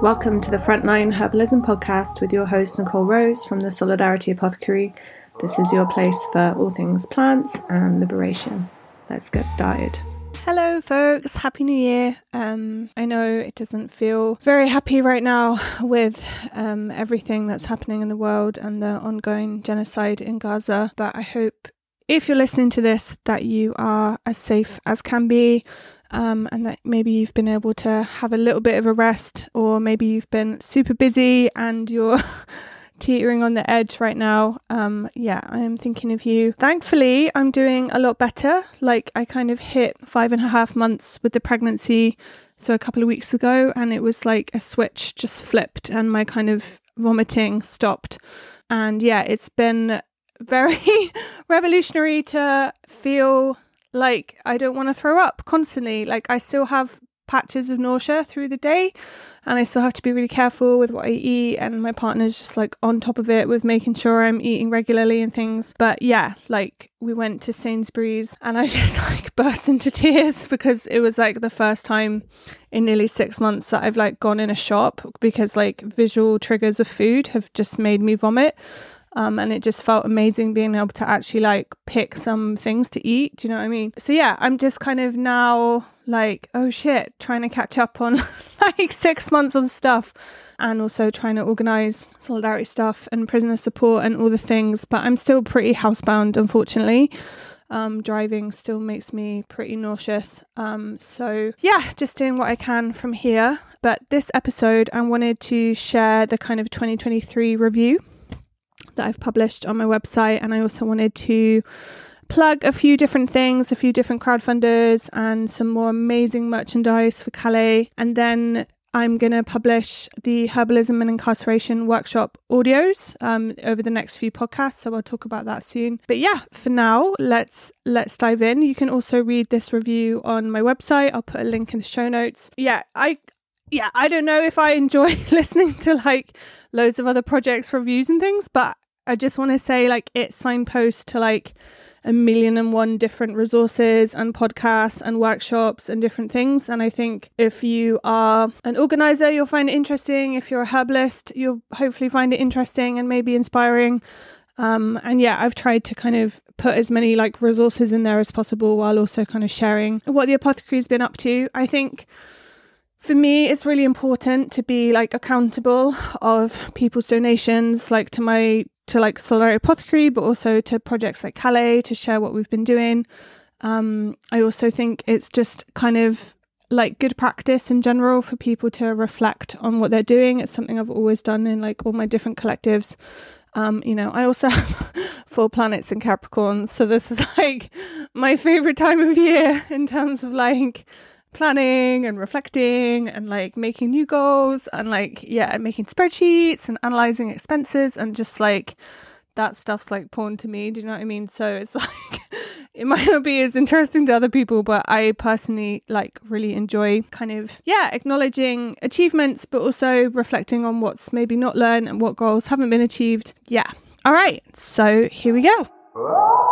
Welcome to the Frontline Herbalism podcast with your host, Nicole Rose from the Solidarity Apothecary. This is your place for all things plants and liberation. Let's get started. Hello, folks. Happy New Year. Um, I know it doesn't feel very happy right now with um, everything that's happening in the world and the ongoing genocide in Gaza, but I hope if you're listening to this that you are as safe as can be um, and that maybe you've been able to have a little bit of a rest, or maybe you've been super busy and you're teetering on the edge right now. Um, yeah, I am thinking of you. Thankfully, I'm doing a lot better. Like, I kind of hit five and a half months with the pregnancy. So, a couple of weeks ago, and it was like a switch just flipped and my kind of vomiting stopped. And yeah, it's been very revolutionary to feel like, I don't want to throw up constantly. Like, I still have patches of nausea through the day and I still have to be really careful with what I eat and my partner's just like on top of it with making sure I'm eating regularly and things but yeah like we went to Sainsbury's and I just like burst into tears because it was like the first time in nearly 6 months that I've like gone in a shop because like visual triggers of food have just made me vomit um, and it just felt amazing being able to actually like pick some things to eat. Do you know what I mean? So yeah, I'm just kind of now like, oh shit, trying to catch up on like six months of stuff and also trying to organize solidarity stuff and prisoner support and all the things. But I'm still pretty housebound, unfortunately. Um, driving still makes me pretty nauseous. Um, so, yeah, just doing what I can from here. But this episode, I wanted to share the kind of 2023 review that I've published on my website. And I also wanted to plug a few different things, a few different crowdfunders, and some more amazing merchandise for Calais. And then I'm going to publish the herbalism and incarceration workshop audios um, over the next few podcasts, so I'll talk about that soon. But yeah, for now, let's let's dive in. You can also read this review on my website. I'll put a link in the show notes. Yeah, I yeah, I don't know if I enjoy listening to like loads of other projects reviews and things, but I just want to say like it signposts to like a million and one different resources and podcasts and workshops and different things. And I think if you are an organizer, you'll find it interesting. If you're a herbalist, you'll hopefully find it interesting and maybe inspiring. Um, and yeah, I've tried to kind of put as many like resources in there as possible while also kind of sharing what the apothecary's been up to. I think for me it's really important to be like accountable of people's donations like to my to like Solar Apothecary, but also to projects like Calais to share what we've been doing. Um, I also think it's just kind of like good practice in general for people to reflect on what they're doing. It's something I've always done in like all my different collectives. Um, you know, I also have four planets in Capricorn, so this is like my favorite time of year in terms of like planning and reflecting and like making new goals and like yeah making spreadsheets and analyzing expenses and just like that stuff's like porn to me do you know what i mean? So it's like it might not be as interesting to other people but i personally like really enjoy kind of yeah acknowledging achievements but also reflecting on what's maybe not learned and what goals haven't been achieved. Yeah. All right. So here we go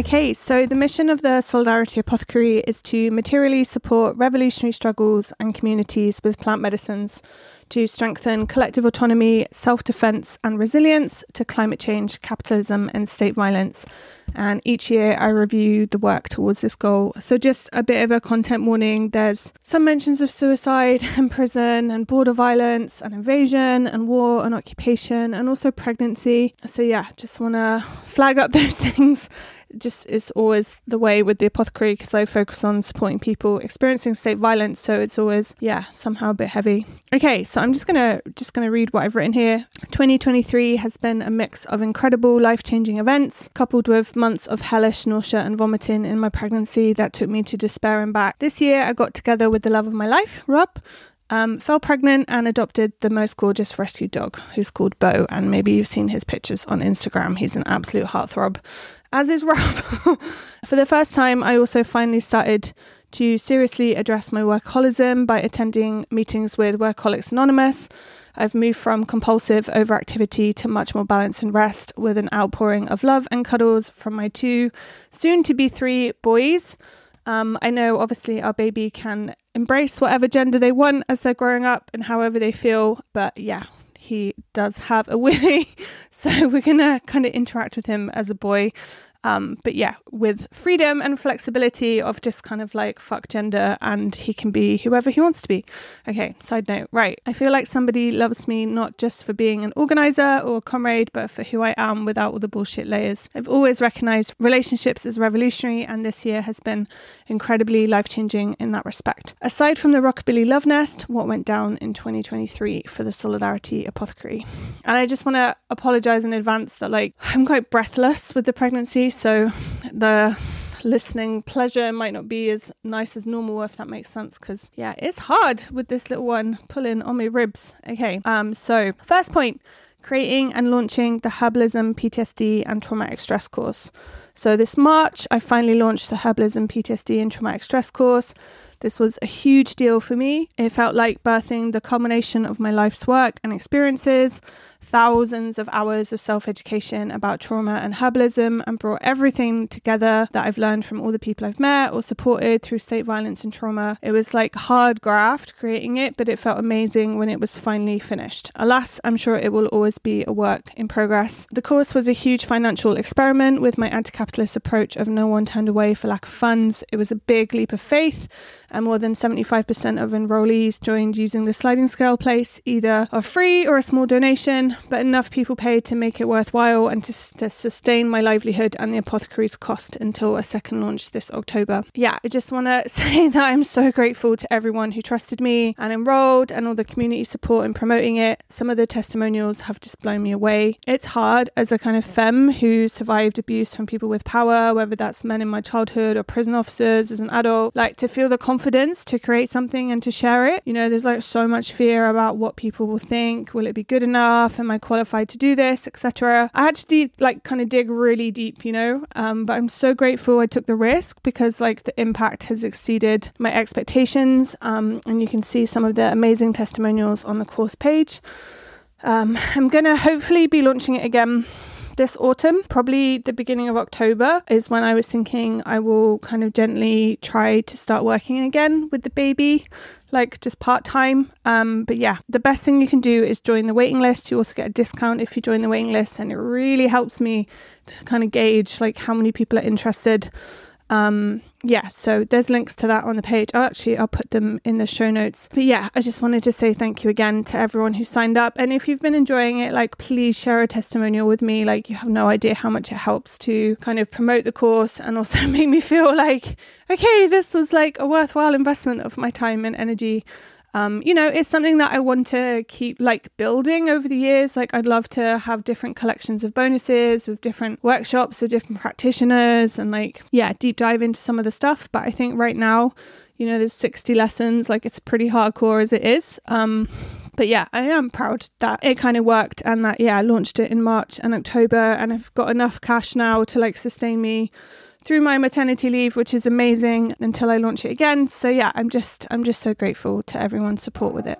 Okay, so the mission of the Solidarity Apothecary is to materially support revolutionary struggles and communities with plant medicines to strengthen collective autonomy, self defense, and resilience to climate change, capitalism, and state violence. And each year I review the work towards this goal. So, just a bit of a content warning there's some mentions of suicide and prison and border violence and invasion and war and occupation and also pregnancy. So, yeah, just want to flag up those things just is always the way with the apothecary because I focus on supporting people experiencing state violence. So it's always, yeah, somehow a bit heavy. Okay, so I'm just gonna just gonna read what I've written here. 2023 has been a mix of incredible life-changing events, coupled with months of hellish nausea and vomiting in my pregnancy that took me to despair and back. This year I got together with the love of my life, Rob. Um, fell pregnant and adopted the most gorgeous rescue dog, who's called Bo. And maybe you've seen his pictures on Instagram. He's an absolute heartthrob as is Rob. For the first time, I also finally started to seriously address my workaholism by attending meetings with Workaholics Anonymous. I've moved from compulsive overactivity to much more balance and rest with an outpouring of love and cuddles from my two, soon to be three boys. Um, I know obviously our baby can embrace whatever gender they want as they're growing up and however they feel, but yeah, he does have a willy, so we're gonna kind of interact with him as a boy um, but yeah, with freedom and flexibility of just kind of like fuck gender and he can be whoever he wants to be. Okay, side note, right. I feel like somebody loves me not just for being an organizer or comrade, but for who I am without all the bullshit layers. I've always recognized relationships as revolutionary, and this year has been incredibly life changing in that respect. Aside from the Rockabilly Love Nest, what went down in 2023 for the Solidarity Apothecary? And I just want to apologize in advance that, like, I'm quite breathless with the pregnancy so the listening pleasure might not be as nice as normal if that makes sense because yeah it's hard with this little one pulling on my ribs. Okay um so first point creating and launching the herbalism ptsd and traumatic stress course. So this march i finally launched the herbalism ptsd and traumatic stress course. This was a huge deal for me. It felt like birthing the culmination of my life's work and experiences thousands of hours of self education about trauma and herbalism and brought everything together that I've learned from all the people I've met or supported through state violence and trauma. It was like hard graft creating it, but it felt amazing when it was finally finished. Alas, I'm sure it will always be a work in progress. The course was a huge financial experiment with my anti capitalist approach of no one turned away for lack of funds. It was a big leap of faith, and more than 75% of enrollees joined using the sliding scale place, either a free or a small donation but enough people paid to make it worthwhile and to, to sustain my livelihood and the apothecary's cost until a second launch this October. Yeah, I just want to say that I'm so grateful to everyone who trusted me and enrolled and all the community support in promoting it. Some of the testimonials have just blown me away. It's hard as a kind of femme who survived abuse from people with power, whether that's men in my childhood or prison officers as an adult, like to feel the confidence to create something and to share it. You know, there's like so much fear about what people will think. Will it be good enough? Am I qualified to do this, etc. I had to de- like kind of dig really deep, you know. Um, but I'm so grateful I took the risk because like the impact has exceeded my expectations. Um, and you can see some of the amazing testimonials on the course page. Um, I'm gonna hopefully be launching it again this autumn, probably the beginning of October, is when I was thinking I will kind of gently try to start working again with the baby, like just part time. Um, but yeah, the best thing you can do is join the waiting list. You also get a discount if you join the waiting list, and it really helps me to kind of gauge like how many people are interested. Um, yeah, so there's links to that on the page. Oh, actually, I'll put them in the show notes. But yeah, I just wanted to say thank you again to everyone who signed up. And if you've been enjoying it, like, please share a testimonial with me. Like, you have no idea how much it helps to kind of promote the course and also make me feel like, okay, this was like a worthwhile investment of my time and energy um, you know, it's something that I want to keep like building over the years. Like, I'd love to have different collections of bonuses with different workshops with different practitioners and like, yeah, deep dive into some of the stuff. But I think right now, you know, there's 60 lessons, like, it's pretty hardcore as it is. Um, but yeah, I am proud that it kind of worked and that, yeah, I launched it in March and October and I've got enough cash now to like sustain me through my maternity leave, which is amazing until I launch it again. So yeah, I'm just I'm just so grateful to everyone's support with it.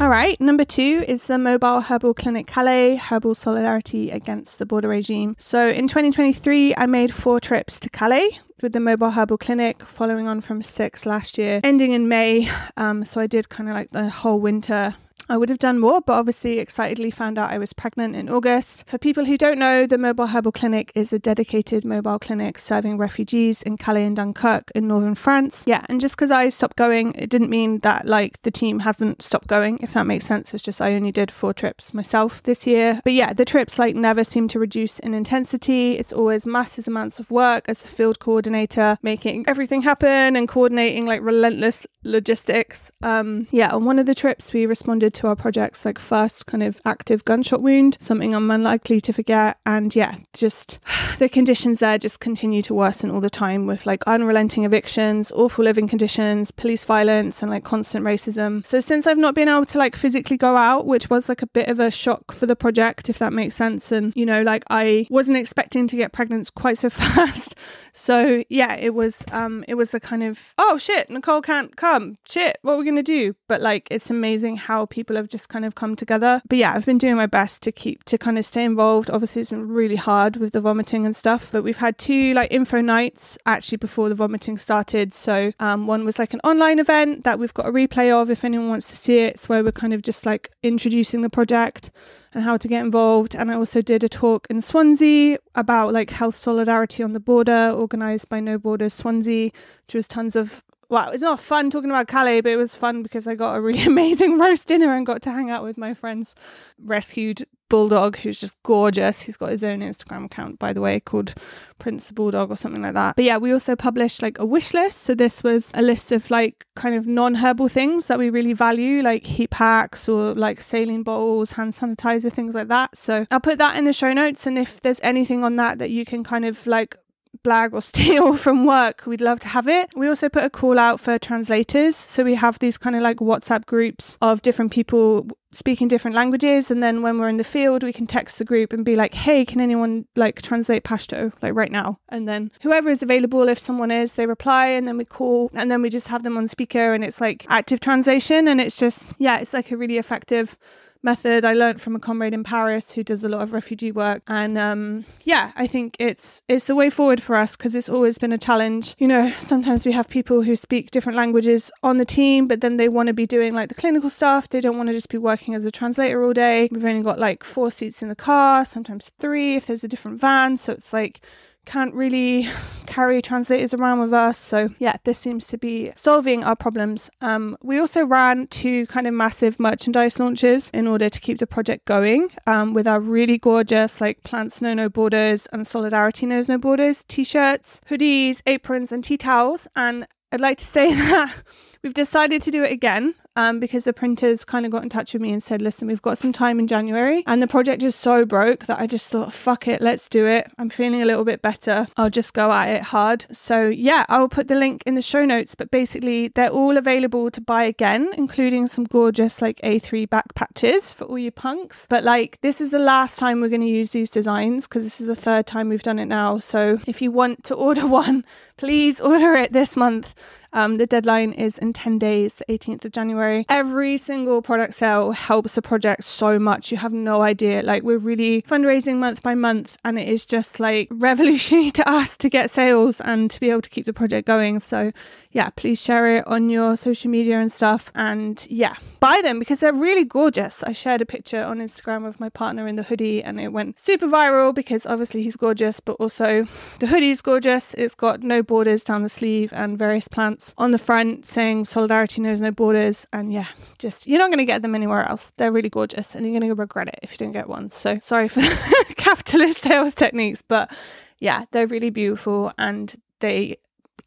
All right, number two is the Mobile Herbal Clinic Calais, Herbal Solidarity Against the Border Regime. So in 2023, I made four trips to Calais with the Mobile Herbal Clinic, following on from six last year, ending in May. Um, so I did kind of like the whole winter I would have done more, but obviously excitedly found out I was pregnant in August. For people who don't know, the Mobile Herbal Clinic is a dedicated mobile clinic serving refugees in Calais and Dunkirk in northern France. Yeah, and just because I stopped going, it didn't mean that like the team haven't stopped going, if that makes sense. It's just I only did four trips myself this year. But yeah, the trips like never seem to reduce in intensity. It's always massive amounts of work as a field coordinator, making everything happen and coordinating like relentless logistics. Um, yeah, on one of the trips we responded to our project's like first kind of active gunshot wound, something I'm unlikely to forget. And yeah, just the conditions there just continue to worsen all the time with like unrelenting evictions, awful living conditions, police violence, and like constant racism. So since I've not been able to like physically go out, which was like a bit of a shock for the project, if that makes sense. And you know, like I wasn't expecting to get pregnant quite so fast. So yeah, it was um it was a kind of oh shit, Nicole can't come. Shit, what are we gonna do? But like it's amazing how people people have just kind of come together. But yeah, I've been doing my best to keep to kind of stay involved. Obviously, it's been really hard with the vomiting and stuff, but we've had two like info nights actually before the vomiting started. So um, one was like an online event that we've got a replay of if anyone wants to see it. It's where we're kind of just like introducing the project and how to get involved. And I also did a talk in Swansea about like health solidarity on the border, organized by No Borders Swansea, which was tons of well, it's not fun talking about Calais, but it was fun because I got a really amazing roast dinner and got to hang out with my friend's rescued bulldog who's just gorgeous. He's got his own Instagram account, by the way, called Prince the Bulldog or something like that. But yeah, we also published like a wish list. So this was a list of like kind of non herbal things that we really value, like heat packs or like saline bottles, hand sanitizer, things like that. So I'll put that in the show notes. And if there's anything on that that you can kind of like blag or steal from work, we'd love to have it. We also put a call out for translators. So we have these kind of like WhatsApp groups of different people speaking different languages and then when we're in the field we can text the group and be like hey can anyone like translate pashto like right now and then whoever is available if someone is they reply and then we call and then we just have them on speaker and it's like active translation and it's just yeah it's like a really effective method I learned from a comrade in Paris who does a lot of refugee work. And um, yeah, I think it's it's the way forward for us because it's always been a challenge. You know, sometimes we have people who speak different languages on the team, but then they want to be doing like the clinical stuff. They don't want to just be working as a translator all day. We've only got like four seats in the car, sometimes three if there's a different van. So it's like can't really carry translators around with us. So, yeah, this seems to be solving our problems. Um, we also ran two kind of massive merchandise launches in order to keep the project going um, with our really gorgeous, like Plants Know No Borders and Solidarity Knows No Borders t shirts, hoodies, aprons, and tea towels. And I'd like to say that we've decided to do it again um, because the printers kind of got in touch with me and said, listen, we've got some time in January. And the project is so broke that I just thought, fuck it, let's do it. I'm feeling a little bit better. I'll just go at it hard. So, yeah, I will put the link in the show notes. But basically, they're all available to buy again, including some gorgeous like A3 back patches for all you punks. But like, this is the last time we're going to use these designs because this is the third time we've done it now. So, if you want to order one, please order it this month. Um, the deadline is in 10 days, the 18th of January. Every single product sale helps the project so much. You have no idea. Like, we're really fundraising month by month, and it is just like revolutionary to us to get sales and to be able to keep the project going. So, yeah, please share it on your social media and stuff. And yeah, buy them because they're really gorgeous. I shared a picture on Instagram of my partner in the hoodie, and it went super viral because obviously he's gorgeous, but also the hoodie is gorgeous. It's got no borders down the sleeve and various plants on the front saying Solidarity knows no borders. And yeah, just you're not going to get them anywhere else. They're really gorgeous and you're going to regret it if you don't get one. So sorry for capitalist sales techniques, but yeah, they're really beautiful and they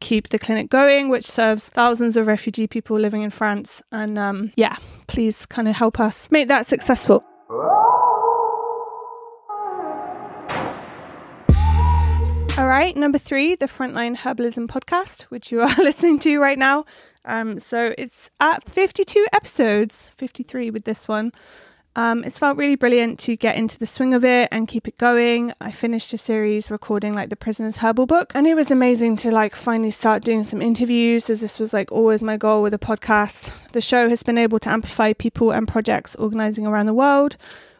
keep the clinic going, which serves thousands of refugee people living in France. And um, yeah, please kind of help us make that successful. All right, number three, the Frontline Herbalism podcast, which you are listening to right now. Um, so it's at 52 episodes, 53 with this one. Um, it's felt really brilliant to get into the swing of it and keep it going. I finished a series recording like the Prisoner's Herbal book, and it was amazing to like finally start doing some interviews, as this was like always my goal with a podcast. The show has been able to amplify people and projects organizing around the world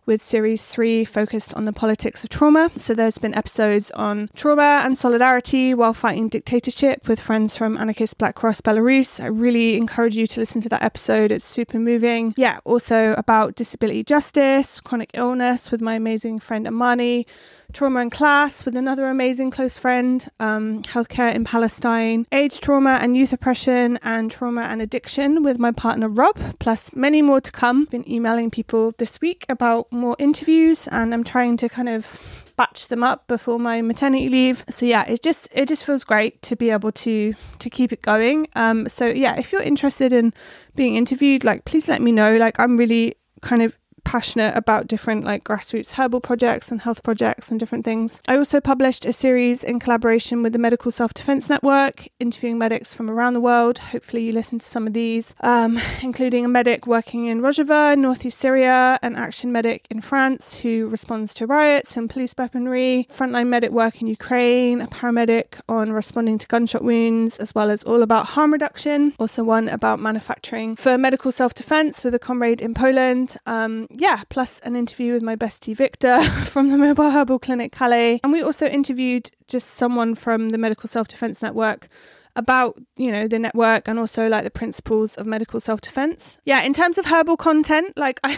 with series three focused on the politics of trauma. So there's been episodes on trauma and solidarity while fighting dictatorship with friends from Anarchist Black Cross Belarus. I really encourage you to listen to that episode. It's super moving. Yeah, also about disability justice, chronic illness with my amazing friend Amani trauma and class with another amazing close friend, um, healthcare in Palestine, age trauma and youth oppression, and trauma and addiction with my partner Rob, plus many more to come. Been emailing people this week about more interviews, and I'm trying to kind of batch them up before my maternity leave. So yeah, it just it just feels great to be able to to keep it going. Um, so yeah, if you're interested in being interviewed, like please let me know. Like I'm really kind of passionate about different like grassroots herbal projects and health projects and different things. I also published a series in collaboration with the Medical Self Defense Network, interviewing medics from around the world. Hopefully, you listen to some of these, um, including a medic working in Rojava, northeast Syria, an action medic in France who responds to riots and police weaponry, frontline medic work in Ukraine, a paramedic on responding to gunshot wounds, as well as all about harm reduction. Also, one about manufacturing for medical self defense with a comrade in Poland. Um, yeah, plus an interview with my bestie Victor from the Mobile Herbal Clinic Calais. And we also interviewed just someone from the Medical Self Defense Network about you know the network and also like the principles of medical self-defense yeah in terms of herbal content like i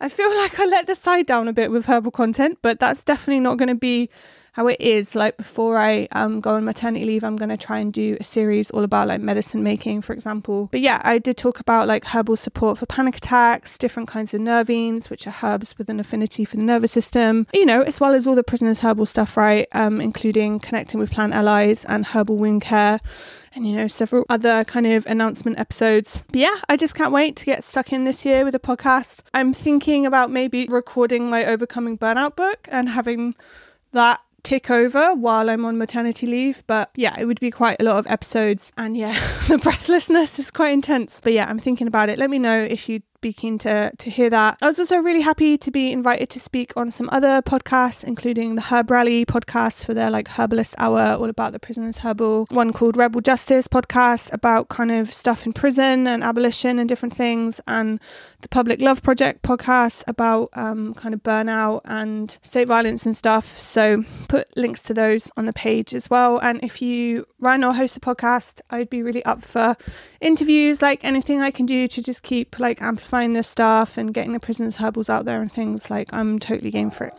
i feel like i let the side down a bit with herbal content but that's definitely not going to be how it is like before I um, go on maternity leave, I'm going to try and do a series all about like medicine making, for example. But yeah, I did talk about like herbal support for panic attacks, different kinds of nervines, which are herbs with an affinity for the nervous system, you know, as well as all the prisoners' herbal stuff, right? Um, including connecting with plant allies and herbal wound care and you know several other kind of announcement episodes. But yeah, I just can't wait to get stuck in this year with a podcast. I'm thinking about maybe recording my overcoming burnout book and having that tick over while I'm on maternity leave. But yeah, it would be quite a lot of episodes. And yeah, the breathlessness is quite intense. But yeah, I'm thinking about it. Let me know if you'd be keen to, to hear that. I was also really happy to be invited to speak on some other podcasts, including the Herb Rally podcast for their like herbalist hour, all about the prisoners herbal. One called Rebel Justice podcast about kind of stuff in prison and abolition and different things, and the Public Love Project podcast about um, kind of burnout and state violence and stuff. So put links to those on the page as well. And if you run or host a podcast, I'd be really up for interviews, like anything I can do to just keep like amplifying this stuff and getting the prisoners herbals out there and things. Like I'm totally game for it.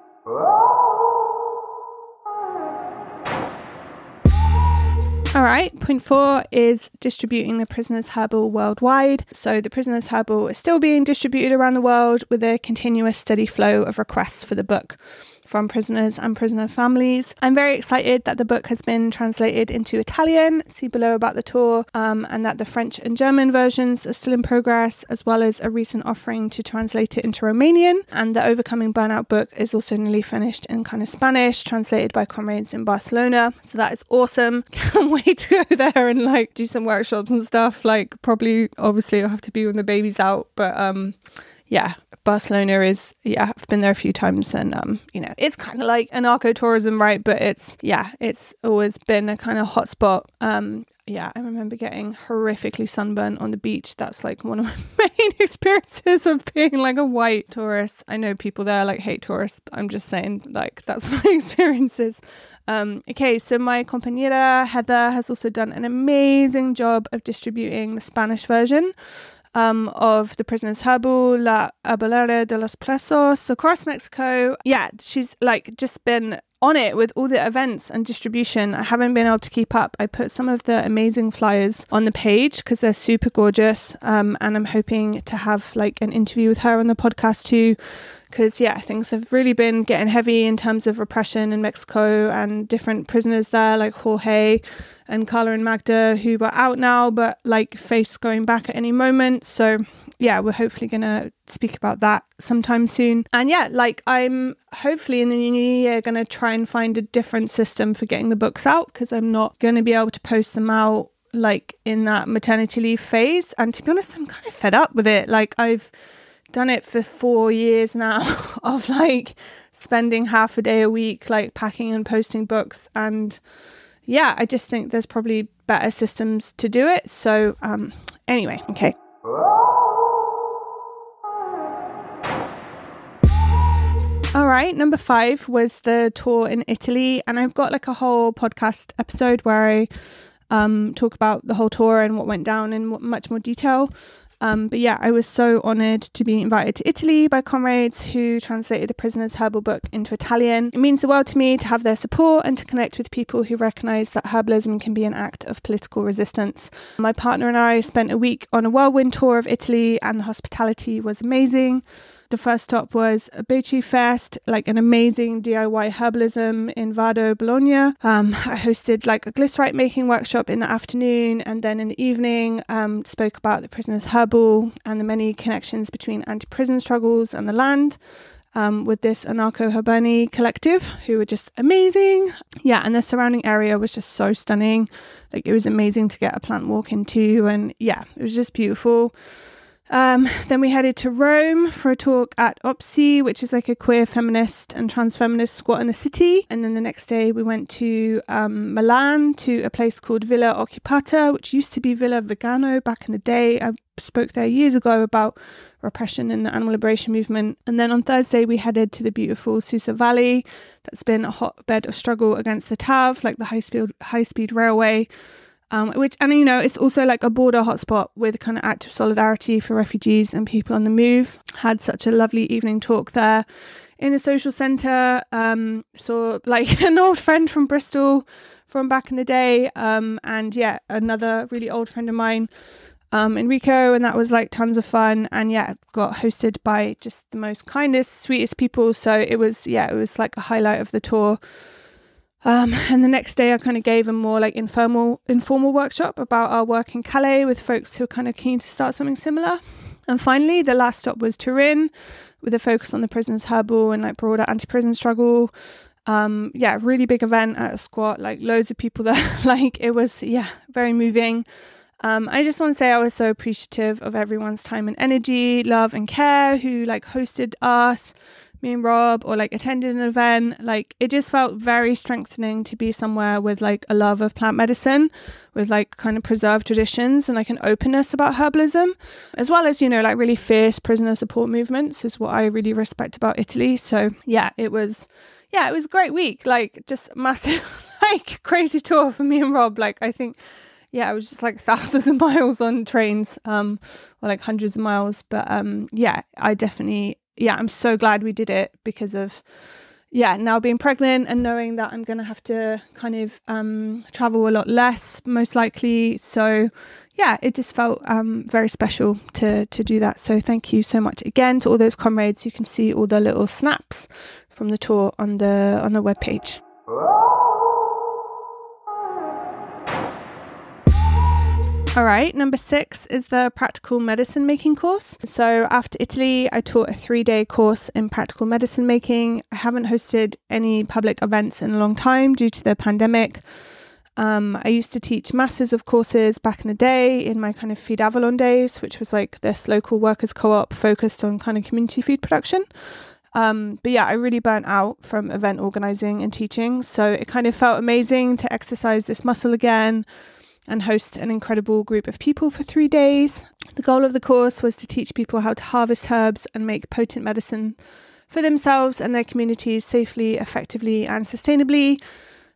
All right, point four is distributing the Prisoners Herbal worldwide. So, the Prisoners Herbal is still being distributed around the world with a continuous steady flow of requests for the book from prisoners and prisoner families. I'm very excited that the book has been translated into Italian. See below about the tour, um, and that the French and German versions are still in progress, as well as a recent offering to translate it into Romanian. And the Overcoming Burnout book is also nearly finished in kind of Spanish, translated by comrades in Barcelona. So that is awesome. Can't wait to go there and like do some workshops and stuff. Like probably, obviously, I'll have to be when the baby's out, but um, yeah, Barcelona is yeah, I've been there a few times and um, you know, it's kind of like anarcho tourism, right? But it's yeah, it's always been a kind of hotspot. Um, yeah, I remember getting horrifically sunburned on the beach. That's like one of my main experiences of being like a white tourist. I know people there like hate tourists, I'm just saying like that's my experiences. Um, okay, so my compañera Heather has also done an amazing job of distributing the Spanish version um, of the prisoners herbal La Herbolaria de los Presos across Mexico. Yeah, she's like just been on it with all the events and distribution. I haven't been able to keep up. I put some of the amazing flyers on the page because they're super gorgeous. Um, and I'm hoping to have like an interview with her on the podcast too. Because, yeah, things have really been getting heavy in terms of repression in Mexico and different prisoners there, like Jorge and Carla and Magda, who are out now, but like face going back at any moment. So, yeah, we're hopefully to speak about that sometime soon. And yeah, like I'm hopefully in the new year to try and find a different system for getting the books out because I'm not to be able to post them out like in that maternity leave phase. And to be honest, I'm kind of fed up with it. Like I've done it for four years now of like spending half a day a week like packing and posting books. And yeah i just think there's probably better systems to do it. So um anyway okay. All right, number five was the tour in Italy, and I've got like a whole podcast episode where I um, talk about the whole tour and what went down in much more detail. Um, but yeah, I was so honoured to be invited to Italy by comrades who translated the Prisoner's Herbal book into Italian. It means the world to me to have their support and to connect with people who recognise that herbalism can be an act of political resistance. My partner and I spent a week on a whirlwind tour of Italy, and the hospitality was amazing. The first stop was a Beachy Fest, like an amazing DIY herbalism in Vado, Bologna. Um, I hosted like a glycerite making workshop in the afternoon, and then in the evening, um, spoke about the prisoners' herbal and the many connections between anti-prison struggles and the land um, with this Anarcho Herbani collective, who were just amazing. Yeah, and the surrounding area was just so stunning. Like it was amazing to get a plant walk into, and yeah, it was just beautiful. Um, then we headed to Rome for a talk at OPSI, which is like a queer feminist and trans feminist squat in the city. And then the next day we went to um, Milan to a place called Villa Occupata, which used to be Villa Vegano back in the day. I spoke there years ago about repression in the animal liberation movement. And then on Thursday we headed to the beautiful Susa Valley, that's been a hotbed of struggle against the TAV, like the high speed high speed railway um, which and you know it's also like a border hotspot with kind of active solidarity for refugees and people on the move. Had such a lovely evening talk there in a social centre. Um, saw like an old friend from Bristol from back in the day, um, and yeah, another really old friend of mine. Um, Enrico, and that was like tons of fun. And yeah, got hosted by just the most kindest, sweetest people. So it was, yeah, it was like a highlight of the tour. Um, and the next day, I kind of gave a more like informal informal workshop about our work in Calais with folks who are kind of keen to start something similar. And finally, the last stop was Turin, with a focus on the prisoners' herbal and like broader anti-prison struggle. Um, yeah, really big event at a squat, like loads of people there. like it was, yeah, very moving. Um, I just want to say I was so appreciative of everyone's time and energy, love and care who like hosted us, me and Rob or like attended an event. Like it just felt very strengthening to be somewhere with like a love of plant medicine, with like kind of preserved traditions and like an openness about herbalism, as well as, you know, like really fierce prisoner support movements is what I really respect about Italy. So yeah, it was yeah, it was a great week. Like just massive like crazy tour for me and Rob. Like I think yeah, it was just like thousands of miles on trains, um, or like hundreds of miles. But um, yeah, I definitely yeah, I'm so glad we did it because of yeah, now being pregnant and knowing that I'm going to have to kind of um, travel a lot less, most likely. So, yeah, it just felt um, very special to to do that. So, thank you so much again to all those comrades. You can see all the little snaps from the tour on the on the webpage. All right, number six is the practical medicine making course. So, after Italy, I taught a three day course in practical medicine making. I haven't hosted any public events in a long time due to the pandemic. Um, I used to teach masses of courses back in the day in my kind of Feed Avalon days, which was like this local workers co op focused on kind of community food production. Um, but yeah, I really burnt out from event organizing and teaching. So it kind of felt amazing to exercise this muscle again and host an incredible group of people for three days. The goal of the course was to teach people how to harvest herbs and make potent medicine for themselves and their communities safely, effectively, and sustainably.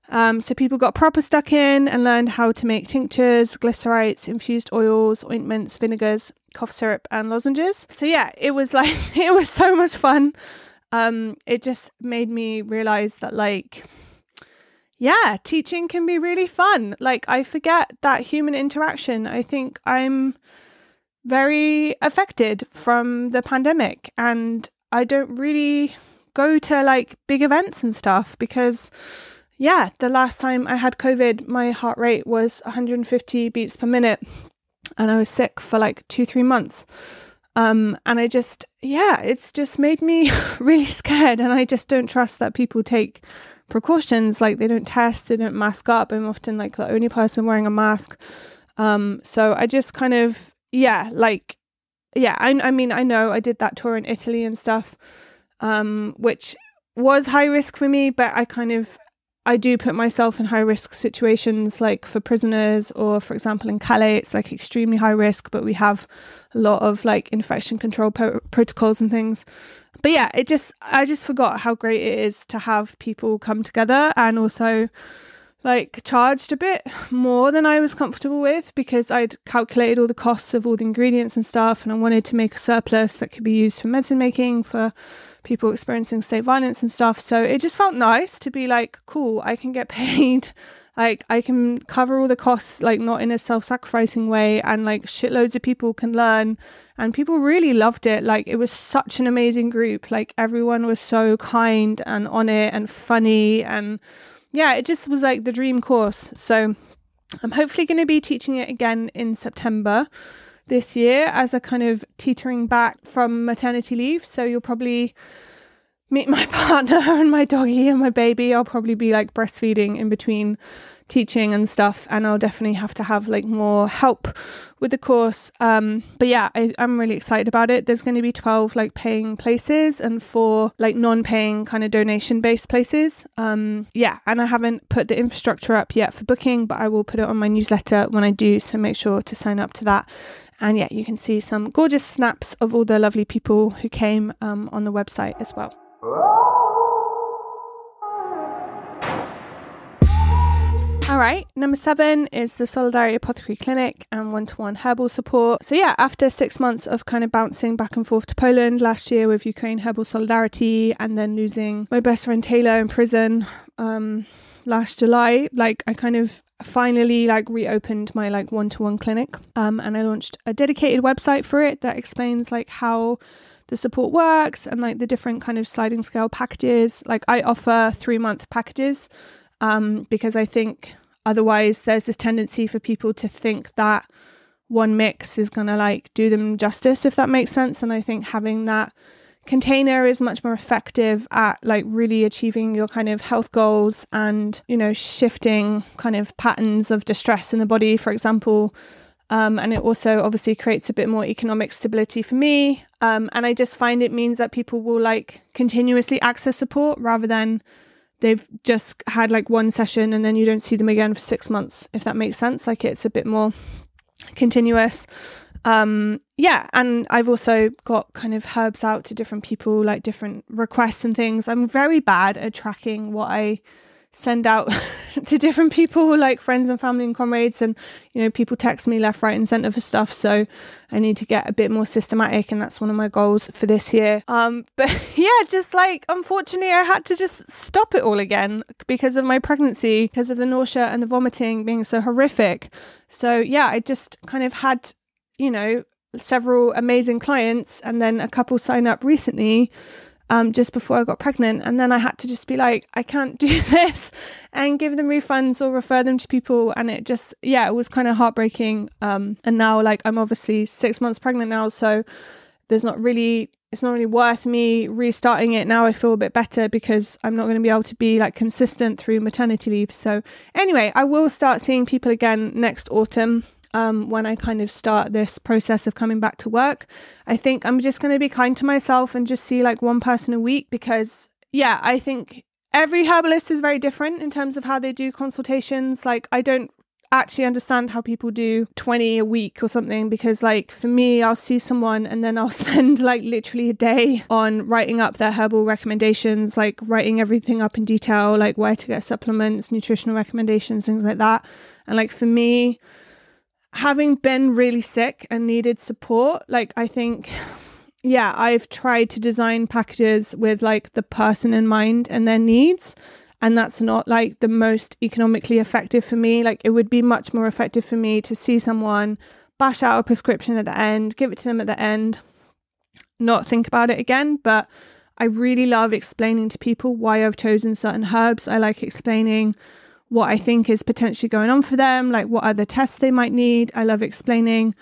Um, so people got proper stuck in and learned how to make tinctures, glycerites, infused oils, ointments, vinegars, cough syrup, and lozenges. So yeah, it was like it was so much fun. Um, it just made me realize that like yeah, teaching can be really fun. Like, I forget that human interaction. I think I'm very affected from the pandemic, and I don't really go to like big events and stuff because, yeah, the last time I had COVID, my heart rate was 150 beats per minute, and I was sick for like two, three months. Um, and I just, yeah, it's just made me really scared, and I just don't trust that people take precautions like they don't test they don't mask up. I'm often like the only person wearing a mask. Um so i just kind of yeah like yeah I, I mean i know i did that tour in italy and stuff um which was high risk for me but i kind of I do put myself in high risk situations, like for prisoners, or for example, in Calais, it's like extremely high risk, but we have a lot of like infection control po- protocols and things but yeah, it just I just forgot how great it is to have people come together and also like charged a bit more than I was comfortable with because I'd calculated all the costs of all the ingredients and stuff and I wanted to make a surplus that could be used for medicine making for people experiencing state violence and stuff. So it just felt nice to be like, cool, I can get paid. Like I can cover all the costs, like not in a self-sacrificing way, and like shitloads of people can learn. And people really loved it. Like it was such an amazing group. Like everyone was so kind and on it and funny and yeah, it just was like the dream course. So I'm hopefully going to be teaching it again in September this year as a kind of teetering back from maternity leave. So you'll probably meet my partner and my doggy and my baby. I'll probably be like breastfeeding in between teaching and stuff and I'll definitely have to have like more help with the course. Um but yeah I, I'm really excited about it. There's going to be 12 like paying places and four like non-paying kind of donation based places. Um yeah and I haven't put the infrastructure up yet for booking but I will put it on my newsletter when I do so make sure to sign up to that. And yeah you can see some gorgeous snaps of all the lovely people who came um, on the website as well All right, number seven is the Solidarity Apothecary Clinic and one to one herbal support. So, yeah, after six months of kind of bouncing back and forth to Poland last year with Ukraine Herbal Solidarity and then losing my best friend Taylor in prison um, last July, like I kind of finally like reopened my like one to one clinic um, and I launched a dedicated website for it that explains like how the support works and like the different kind of sliding scale packages. Like I offer three month packages um, because I think Otherwise, there's this tendency for people to think that one mix is going to like do them justice, if that makes sense. And I think having that container is much more effective at like really achieving your kind of health goals and, you know, shifting kind of patterns of distress in the body, for example. Um, and it also obviously creates a bit more economic stability for me. Um, and I just find it means that people will like continuously access support rather than they've just had like one session and then you don't see them again for six months, if that makes sense. Like it's a bit more continuous. Um, yeah, and I've also got kind of herbs out to different people, like different requests and things. I'm very bad at tracking what I send out to different people like friends and family and comrades. And you know people text me left right and center for stuff. So i need to get a bit more systematic and that's one of my goals for this year. Um but yeah just like unfortunately i had to just stop it all again because of my pregnancy because of the nausea and the vomiting being so horrific. So yeah i just kind of had you know several amazing clients and then a couple sign up recently um, just before I got pregnant. And then I had to just be like, I can't do this and give them refunds or refer them to people. And it just, yeah, it was kind of heartbreaking. Um, and now, like, I'm obviously six months pregnant now. So there's not really, it's not really worth me restarting it. Now I feel a bit better because I'm not going to be able to be like consistent through maternity leave. So, anyway, I will start seeing people again next autumn um, when I kind of start this process of coming back to work. I think I'm just going to be kind to myself and just see like one person a week because, yeah, I think every herbalist is very different in terms of how they do consultations. Like, I don't actually understand how people do 20 a week or something because like for me I'll see someone and then I'll spend like literally a day on writing up their herbal recommendations like writing everything up in detail like where to get supplements nutritional recommendations things like that and like for me having been really sick and needed support, like I think yeah, I've tried to design packages with like the person in mind and their needs. And that's not like the most economically effective for me. Like it would be much more effective for me to see someone, bash out a prescription at the end, give it to them at the end, not think about it again. But I really love explaining to people why I've chosen certain herbs. I like explaining what I think is potentially going on for them, like what other tests they might need. I love explaining,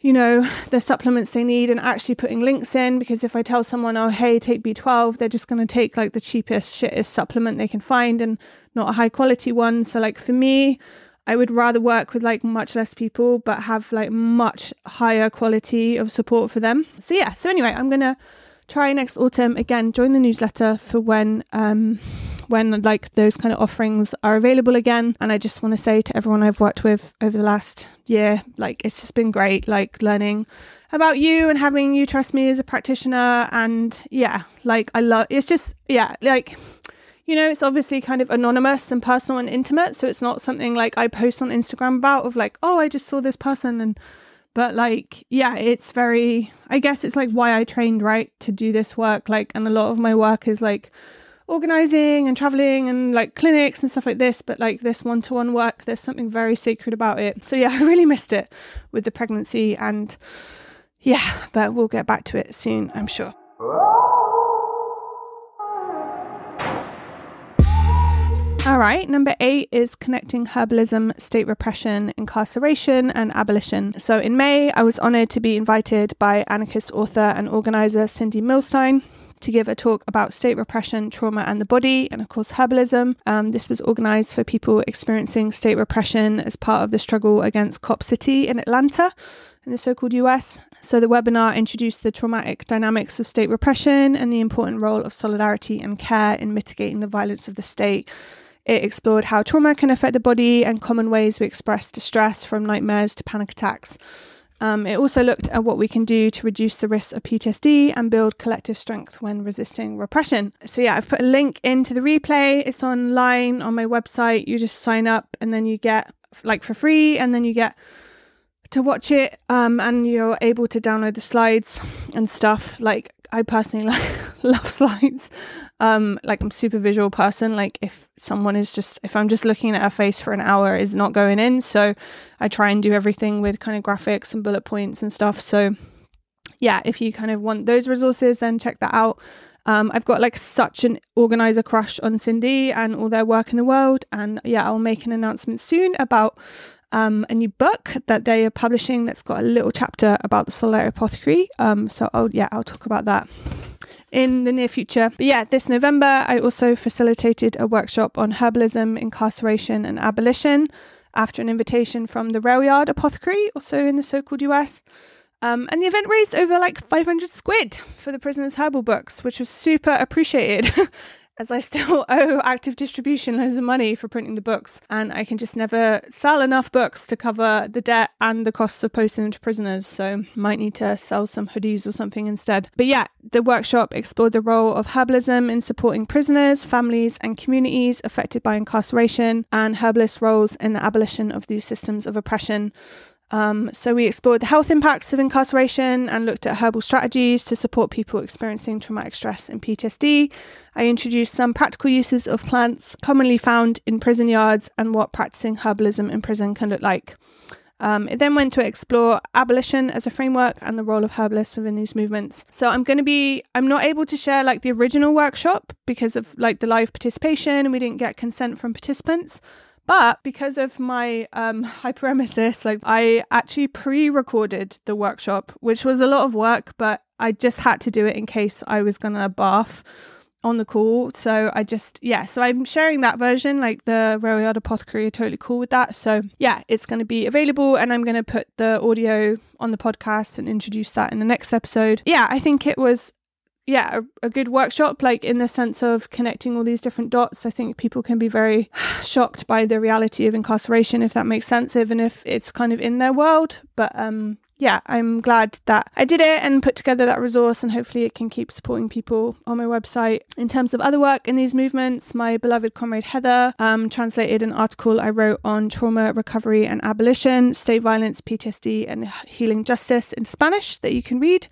you know, the supplements they need and actually putting links in because if I tell someone, oh, hey, take B12, they're just going to take like the cheapest, shittest supplement they can find and not a high quality one. So, like, for me, I would rather work with like much less people, but have like much higher quality of support for them. So, yeah. So, anyway, I'm going to try next autumn again, join the newsletter for when, um, when like those kind of offerings are available again. And I just want to say to everyone I've worked with over the last year, like it's just been great, like learning about you and having you trust me as a practitioner. And yeah, like I love it's just, yeah, like you know, it's obviously kind of anonymous and personal and intimate. So it's not something like I post on Instagram about of like, oh, I just saw this person and but like yeah it's very i guess it's like why i trained right to do this work like and a lot of my work is like organizing and traveling and like clinics and stuff like this but like this one-to-one work there's something very sacred about it. So yeah i really missed it with the pregnancy and yeah but we'll get back to it soon i'm sure. All right, number eight is connecting herbalism, state repression, incarceration, and abolition. So in May, I was honoured to be invited by anarchist author and organiser Cindy Milstein to give a talk about state repression, trauma, and the body, and of course, herbalism. Um, this was organised for people experiencing state repression as part of the struggle against Cop City in Atlanta in the so called US. So, the webinar introduced the traumatic dynamics of state repression and the important role of solidarity and care in mitigating the violence of the state. It explored how trauma can affect the body and common ways we express distress from nightmares to panic attacks. Um, it also looked at what we can do to reduce the risks of PTSD and build collective strength when resisting repression. So, yeah, I've put a link into the replay. It's online on my website. You just sign up and then you get like for free, and then you get to watch it um, and you're able to download the slides and stuff like i personally like love slides. Um, like i'm super visual person. Like if someone is just if i'm just looking at a face for an hour is not going in. So i try and do everything with kind of graphics and bullet points and stuff. So yeah if you kind of want those resources then check that out. Um, I've got like such an organizer crush on Cindy and all their work in the world. And yeah, I'll make an announcement soon about um, a new book that they are publishing that's got a little chapter about the solar Apothecary. Um, so, oh yeah, I'll talk about that in the near future. But yeah, this November, I also facilitated a workshop on herbalism, incarceration, and abolition after an invitation from the Rail Yard Apothecary, also in the so called US. Um, and the event raised over like 500 squid for the prisoners' herbal books, which was super appreciated. as I still owe active distribution loads of money for printing the books, and I can just never sell enough books to cover the debt and the costs of posting them to prisoners. So, might need to sell some hoodies or something instead. But yeah, the workshop explored the role of herbalism in supporting prisoners, families, and communities affected by incarceration, and herbalist roles in the abolition of these systems of oppression. Um, so we explored the health impacts of incarceration and looked at herbal strategies to support people experiencing traumatic stress and PTSD. I introduced some practical uses of plants commonly found in prison yards and what practicing herbalism in prison can look like. Um, it then went to explore abolition as a framework and the role of herbalists within these movements. So I'm going to be, I'm not able to share like the original workshop because of like the live participation and we didn't get consent from participants. But because of my um, hyperemesis, like I actually pre-recorded the workshop, which was a lot of work, but I just had to do it in case I was gonna bath on the call. So I just yeah, so I'm sharing that version. Like the Railyard Apothecary are totally cool with that. So yeah, it's going to be available, and I'm going to put the audio on the podcast and introduce that in the next episode. Yeah, I think it was yeah, a, a, good workshop, like in the sense of connecting all these different dots. I think people can be very shocked by the reality of incarceration, if that makes sense, even if it's kind of in their world. But um, yeah, I'm glad that I did it and put together that resource, and hopefully it can keep supporting people on my website. In terms of other work in these movements, my beloved comrade Heather um, translated an article I wrote on trauma recovery and abolition, state violence, PTSD, and healing justice in Spanish that you can read.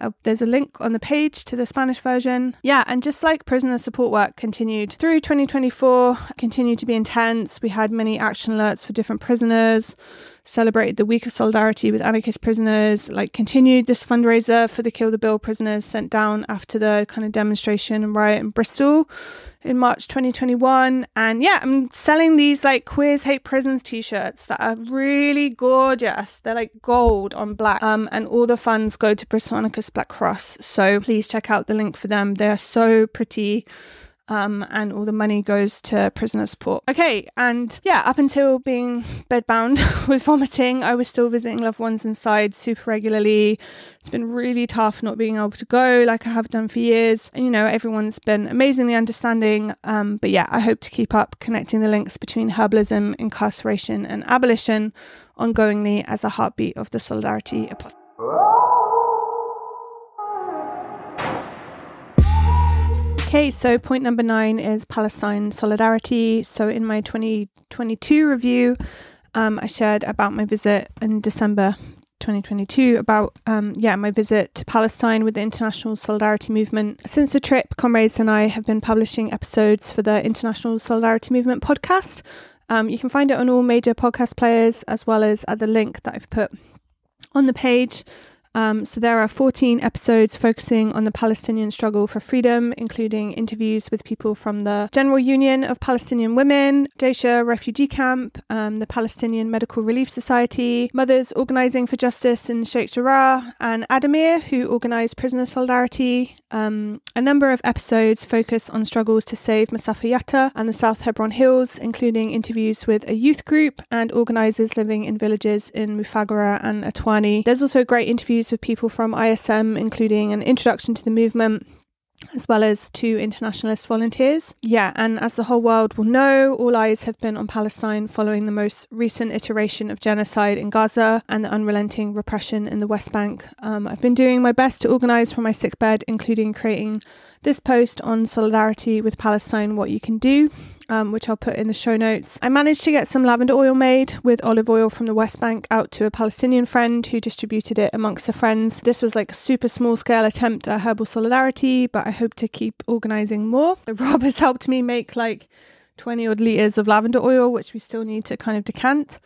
Uh, there's a link on the page to the Spanish version. Yeah, and just like prisoner support work continued through 2024, continued to be intense. We had many action alerts for different prisoners, celebrated the week of solidarity with anarchist prisoners, like continued this fundraiser for the Kill the Bill prisoners sent down after the kind of demonstration and riot in Bristol in March 2021. And yeah, I'm selling these like Queers Hate Prisons t shirts that are really gorgeous. They're like gold on black. Um, and all the funds go to Bristol Anarchist Black Cross. So please check out the link for them. They are so pretty um, and all the money goes to prisoner support. Okay, and yeah, up until being bedbound with vomiting, I was still visiting loved ones inside super regularly. It's been really tough not being able to go like I have done for years. And, you know, everyone's been amazingly understanding. Um, but yeah, I hope to keep up connecting the links between herbalism, incarceration, and abolition ongoingly as a heartbeat of the solidarity Okay, so point number nine is Palestine solidarity. So in my 2022 review, um, I shared about my visit in December 2022 about um, yeah my visit to Palestine with the International Solidarity Movement. Since the trip, comrades and I have been publishing episodes for the International Solidarity Movement podcast. Um, you can find it on all major podcast players as well as at the link that I've put on the page. Um, so there are 14 episodes focusing on the Palestinian struggle for freedom, including interviews with people from the General Union of Palestinian Women, Dheisheh Refugee Camp, um, the Palestinian Medical Relief Society, Mothers Organising for Justice in Sheikh Jarrah, and Addameer, who organised Prisoner Solidarity. Um, a number of episodes focus on struggles to save Masafer Yatta and the South Hebron Hills, including interviews with a youth group and organisers living in villages in Mufagara and At-Tuwani. There's also great interviews interviews with people from ISM, including an introduction to the movement, as well as two internationalist volunteers. Yeah, and as the whole world will know, all eyes have been on Palestine following the most recent iteration of genocide in Gaza and the unrelenting repression in the West Bank. Um, I've been doing my best to organise from my sickbed, including creating this post on solidarity with Palestine, what you can do um, which I'll put in the show notes. I managed to get some lavender oil made with olive oil from the West Bank out to a Palestinian friend who distributed it amongst her friends. This was like a super small scale attempt at herbal solidarity, but I hope to keep organising more. Rob has helped me make like 20 odd litres of lavender oil, which we still need to kind of decant.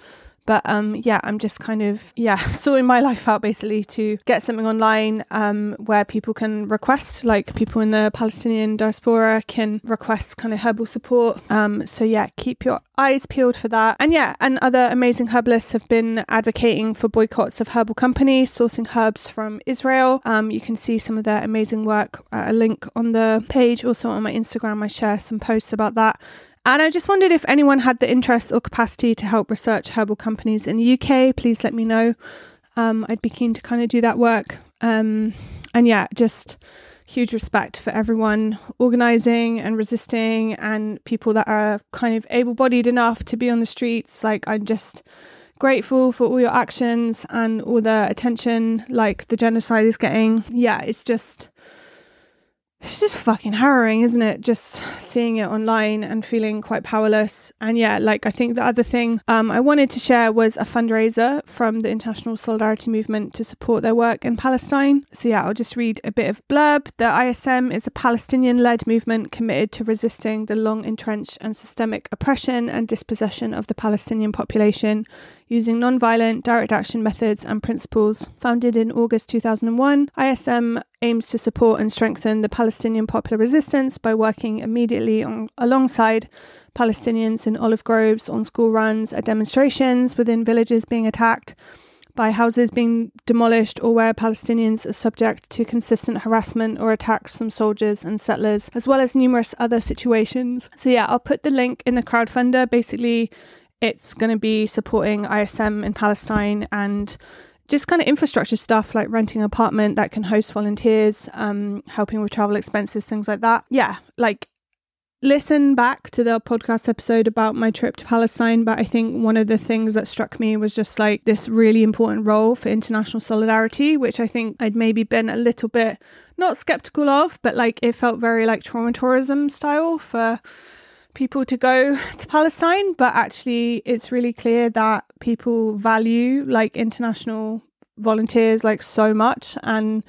But um, yeah, I'm just kind of yeah sorting my life out basically to get something online um, where people can request, like people in the Palestinian diaspora can request kind of herbal support. Um, so yeah, keep your eyes peeled for that. And yeah, and other amazing herbalists have been advocating for boycotts of herbal companies sourcing herbs from Israel. Um, you can see some of their amazing work. Uh, a link on the page, also on my Instagram. I share some posts about that. And I just wondered if anyone had the interest or capacity to help research herbal companies in the UK. Please let me know. Um, I'd be keen to kind of do that work. Um, and yeah, just huge respect for everyone organizing and resisting and people that are kind of able bodied enough to be on the streets. Like, I'm just grateful for all your actions and all the attention like the genocide is getting. Yeah, it's just it's just fucking harrowing, isn't it? Just seeing it online and feeling quite powerless. And yeah, like I think the other thing um, I wanted to share was a fundraiser from the International Solidarity Movement to support their work in Palestine. So yeah, I'll just read a bit of blurb. The ISM is a Palestinian led movement committed to resisting the long entrenched and systemic oppression and dispossession of the Palestinian population using non-violent direct action methods and principles. Founded in August 2001, ISM aims to support and strengthen the Palestinian popular resistance by working immediately on, alongside Palestinians in olive groves, on school runs, at demonstrations within villages being attacked, by houses being demolished, or where Palestinians are subject to consistent harassment or attacks from soldiers and settlers, as well as numerous other situations. So, yeah, I'll put the link in the crowdfunder. Basically, it's going to be supporting ISM in Palestine and just kind of infrastructure stuff like renting an apartment that can host volunteers, um, helping with travel expenses, things like that. Yeah, like listen back to the podcast episode about my trip to Palestine, but I think one of the things that struck me was just like this really important role for international solidarity, which I think I'd maybe been a little bit not skeptical of, but like it felt very like trauma tourism style for people to go to Palestine, but actually it's really clear that people value like international volunteers like so much and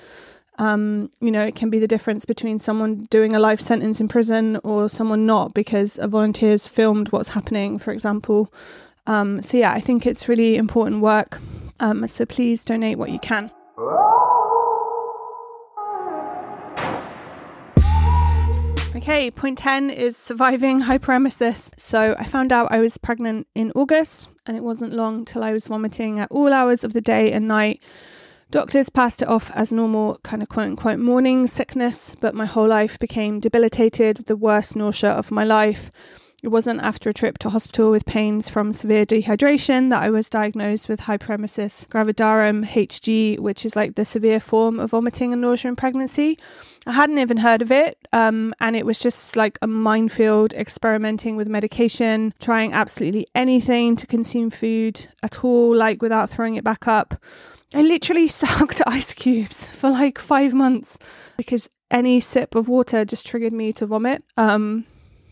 um, you know, it can be the difference between someone doing a life sentence in prison or someone not because a volunteer's filmed what's happening, for example. Um, so, yeah, I think it's really important work. Um, so, please donate what you can. Okay, point 10 is surviving hyperemesis. So I found out I was pregnant in August, and it wasn't long till I was vomiting at all hours of the day and night. Doctors passed it off as normal, kind of quote unquote morning sickness, but my whole life became debilitated with the worst nausea of my life. It wasn't after a trip to hospital with pains from severe dehydration that I was diagnosed with hyperemesis gravidarum HG, which is like the severe form of vomiting and nausea in pregnancy. I hadn't even heard of it, um, and it was just like a minefield experimenting with medication, trying absolutely anything to consume food at all, like without throwing it back up. I literally sucked ice cubes for like five months because any sip of water just triggered me to vomit. Um,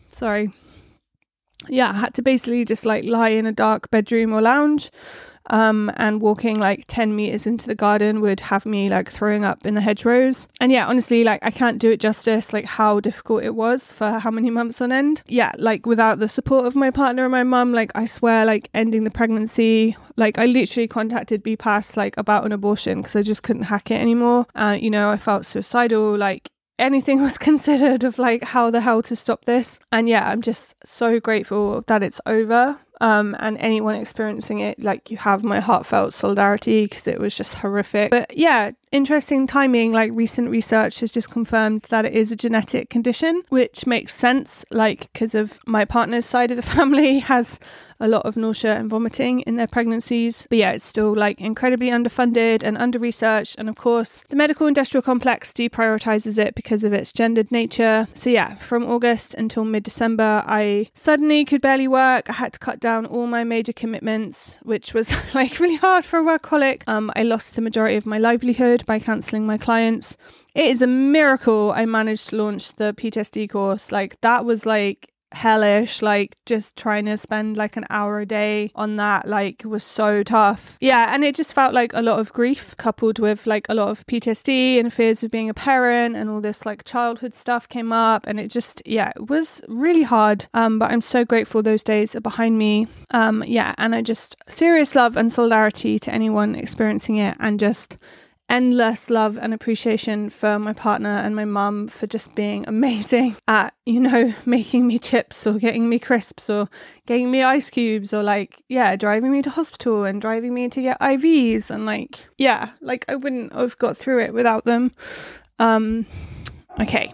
sorry. Yeah, I had to basically just like lie in a dark bedroom or lounge um, and walking like 10 meters into the garden would have me like throwing up in the hedgerows. And yeah, honestly, like I can't do it justice, like how difficult it was for how many months on end. Yeah, like without the support of my partner and my mum, like I swear, like ending the pregnancy, like I literally contacted BPAS like about an abortion because I just couldn't hack it anymore. Uh, you know, I felt suicidal, like anything was considered of like how the hell to stop this. And yeah, I'm just so grateful that it's over um, and anyone experiencing it, like you have my heartfelt solidarity because it was just horrific. But yeah, interesting timing. Like recent research has just confirmed that it is a genetic condition, which makes sense. Like because of my partner's side of the family has a lot of nausea and vomiting in their pregnancies. But yeah, it's still like incredibly underfunded and under researched. And of course, the medical industrial complex deprioritizes it because of its gendered nature. So yeah, from August until mid December, I suddenly could barely work. I had to cut down all my major commitments, which was like really hard for a workaholic. Um, I lost the majority of my livelihood by cancelling my clients. It is a miracle I managed to launch the PTSD course. Like that was like hellish like just trying to spend like an hour a day on that like was so tough yeah and it just felt like a lot of grief coupled with like a lot of ptsd and fears of being a parent and all this like childhood stuff came up and it just yeah it was really hard um but i'm so grateful those days are behind me um yeah and i just serious love and solidarity to anyone experiencing it and just endless love and appreciation for my partner and my mum for just being amazing at, you know, making me chips or getting me crisps or getting me ice cubes or like, yeah, driving me to hospital and driving me to get IVs and like, yeah, like I wouldn't have got through it without them. Um, okay.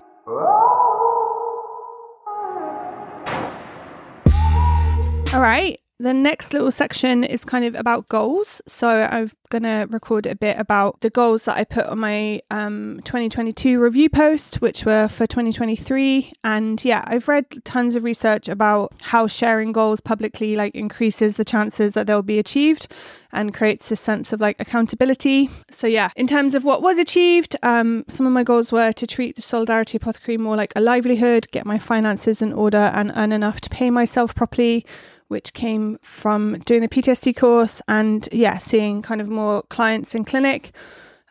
All right. The next little section is kind of about goals. So I'm going to record a bit about the goals that I put on my um, 2022 review post, which were for 2023. And yeah, I've read tons of research about how sharing goals publicly like increases the chances that they'll be achieved and creates a sense of like accountability. So yeah, in terms of what was achieved, um, some of my goals were to treat the Solidarity Apothecary more like a livelihood, get my finances in order, and earn enough to pay myself properly which came from doing the PTSD course and, yeah, seeing kind of more clients in clinic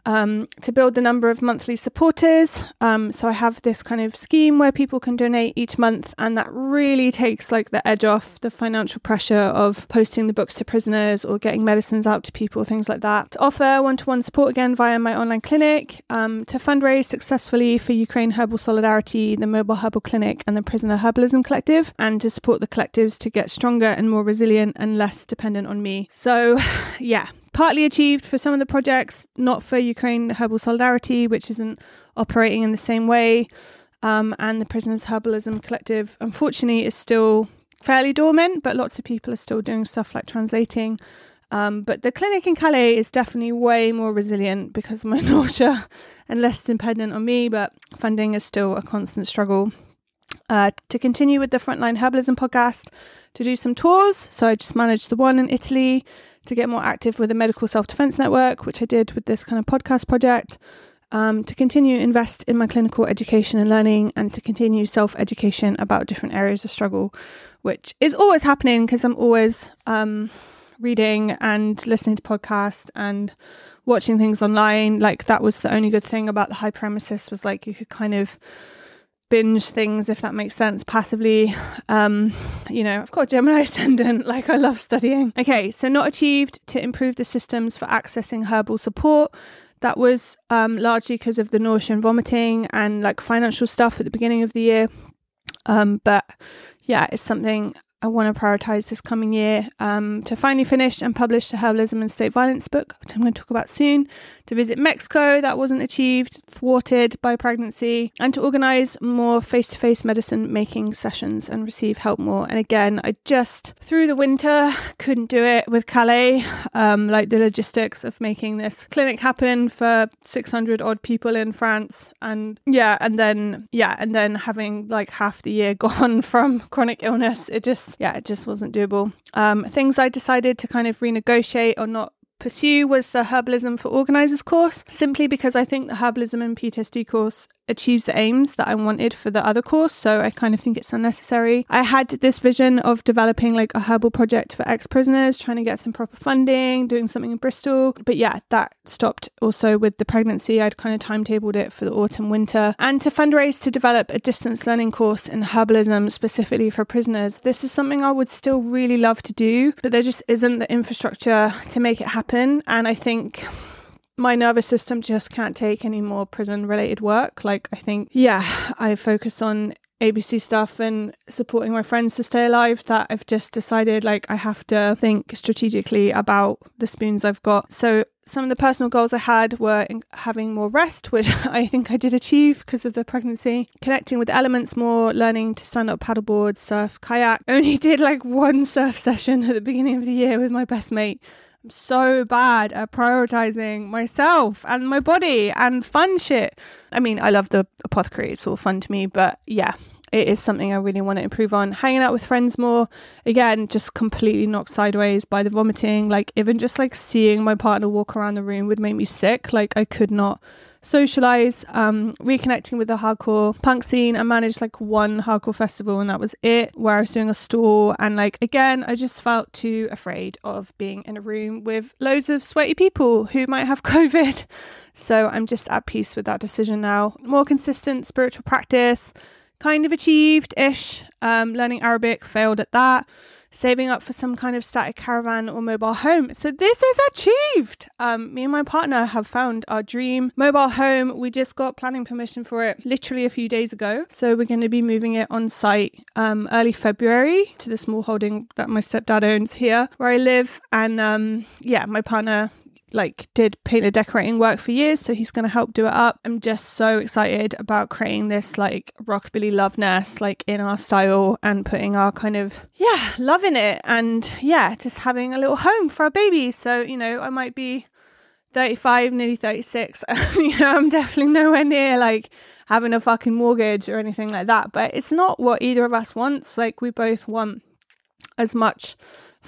um, to build the number of monthly supporters. Um, so I have this kind of scheme where people can donate each month, and that really takes like the edge off the financial pressure of posting the books to prisoners or getting medicines out to people, things like that. To offer one to one support again via my online clinic, um, to fundraise successfully for Ukraine Herbal Solidarity, the Mobile Herbal Clinic, and the Prisoner Herbalism Collective, and to support the collectives to get stronger and more resilient and less dependent on me. So, yeah, partly achieved for some of the projects, not for Ukraine Herbal Solidarity, which isn't operating in the same way. Um, and the Prisoners Herbalism Collective, unfortunately, is still fairly dormant, but lots of people are still doing stuff like translating. Um, but the clinic in Calais is definitely way more resilient because of my nausea and less dependent on me, but funding is still a constant struggle. Uh, to continue with the Frontline Herbalism podcast, to do some tours. So I just managed the one in Italy, to get more active with the Medical Self Defense Network, which I did with this kind of podcast project, um, to continue invest in my clinical education and learning, and to continue self education about different areas of struggle, which is always happening because I'm always um, reading and listening to podcasts and watching things online. Like that was the only good thing about the Hyperemesis was like you could kind of binge things if that makes sense passively um you know i've got gemini ascendant like i love studying. Okay so not achieved to improve the systems for accessing herbal support. That was um, largely because of the nausea and vomiting and like financial stuff at the beginning of the year. Um, but yeah it's something I want to prioritize this coming year um, to finally finish and publish the Herbalism and State Violence book, which I'm going to talk about soon, to visit Mexico, that wasn't achieved, thwarted by pregnancy, and to organize more face to face medicine making sessions and receive help more. And again, I just, through the winter, couldn't do it with Calais, um, like the logistics of making this clinic happen for 600 odd people in France. And yeah, and then, yeah, and then having like half the year gone from chronic illness, it just, yeah, it just wasn't doable. Um, things I decided to kind of renegotiate or not pursue was the Herbalism for Organisers course, simply because I think the Herbalism and PTSD course achieves the aims that I wanted for the other course. So I kind of think it's unnecessary. I had this vision of developing like a herbal project for ex prisoners, trying to get some proper funding, doing something in Bristol. But yeah, that stopped also with the pregnancy. I'd kind of timetabled it for the autumn, winter. And to fundraise to develop a distance learning course in herbalism specifically for prisoners, this is something I would still really love to do, but there just isn't the infrastructure to make it happen. And I think my nervous system just can't take any more prison related work. Like, I think, yeah, I focus on ABC stuff and supporting my friends to stay alive that I've just decided like I have to think strategically about the spoons I've got. So some of the personal goals I had were having more rest, which I think I did achieve because of the pregnancy, connecting with elements more, learning to stand up paddleboard, surf, kayak. Only did like one surf session at the beginning of the year with my best mate I'm so bad at prioritizing myself and my body and fun shit. I mean, I love the apothecary, it's all fun to me, but yeah, it is something I really want to improve on. Hanging out with friends more, again, just completely knocked sideways by the vomiting. Like, even just like seeing my partner walk around the room would make me sick. Like, I could not socialize, um, reconnecting with the hardcore punk scene. I managed like one hardcore festival and that was it, where I was doing a store. And like, again, I just felt too afraid of being in a room with loads of sweaty people who might have COVID. So I'm just at peace with that decision now. More consistent spiritual practice, kind of achieved ish. Um, learning Arabic, failed at that saving up for some kind of static caravan or mobile home. So this is achieved. Um, me and my partner have found our dream mobile home. We just got planning permission for it literally a few days ago. So we're going to be moving it on site um, early February to the small holding that my stepdad owns here where I live. And um, yeah, my partner like did painter decorating work for years so he's going to help do it up. I'm just so excited about creating this like rockabilly love nest like in our style and putting our kind of yeah love in it and yeah just having a little home for our baby so you know i might be 35 nearly 36 you know i'm definitely nowhere near like having a fucking mortgage or anything like that. But it's not what either of us wants. Like we both want as much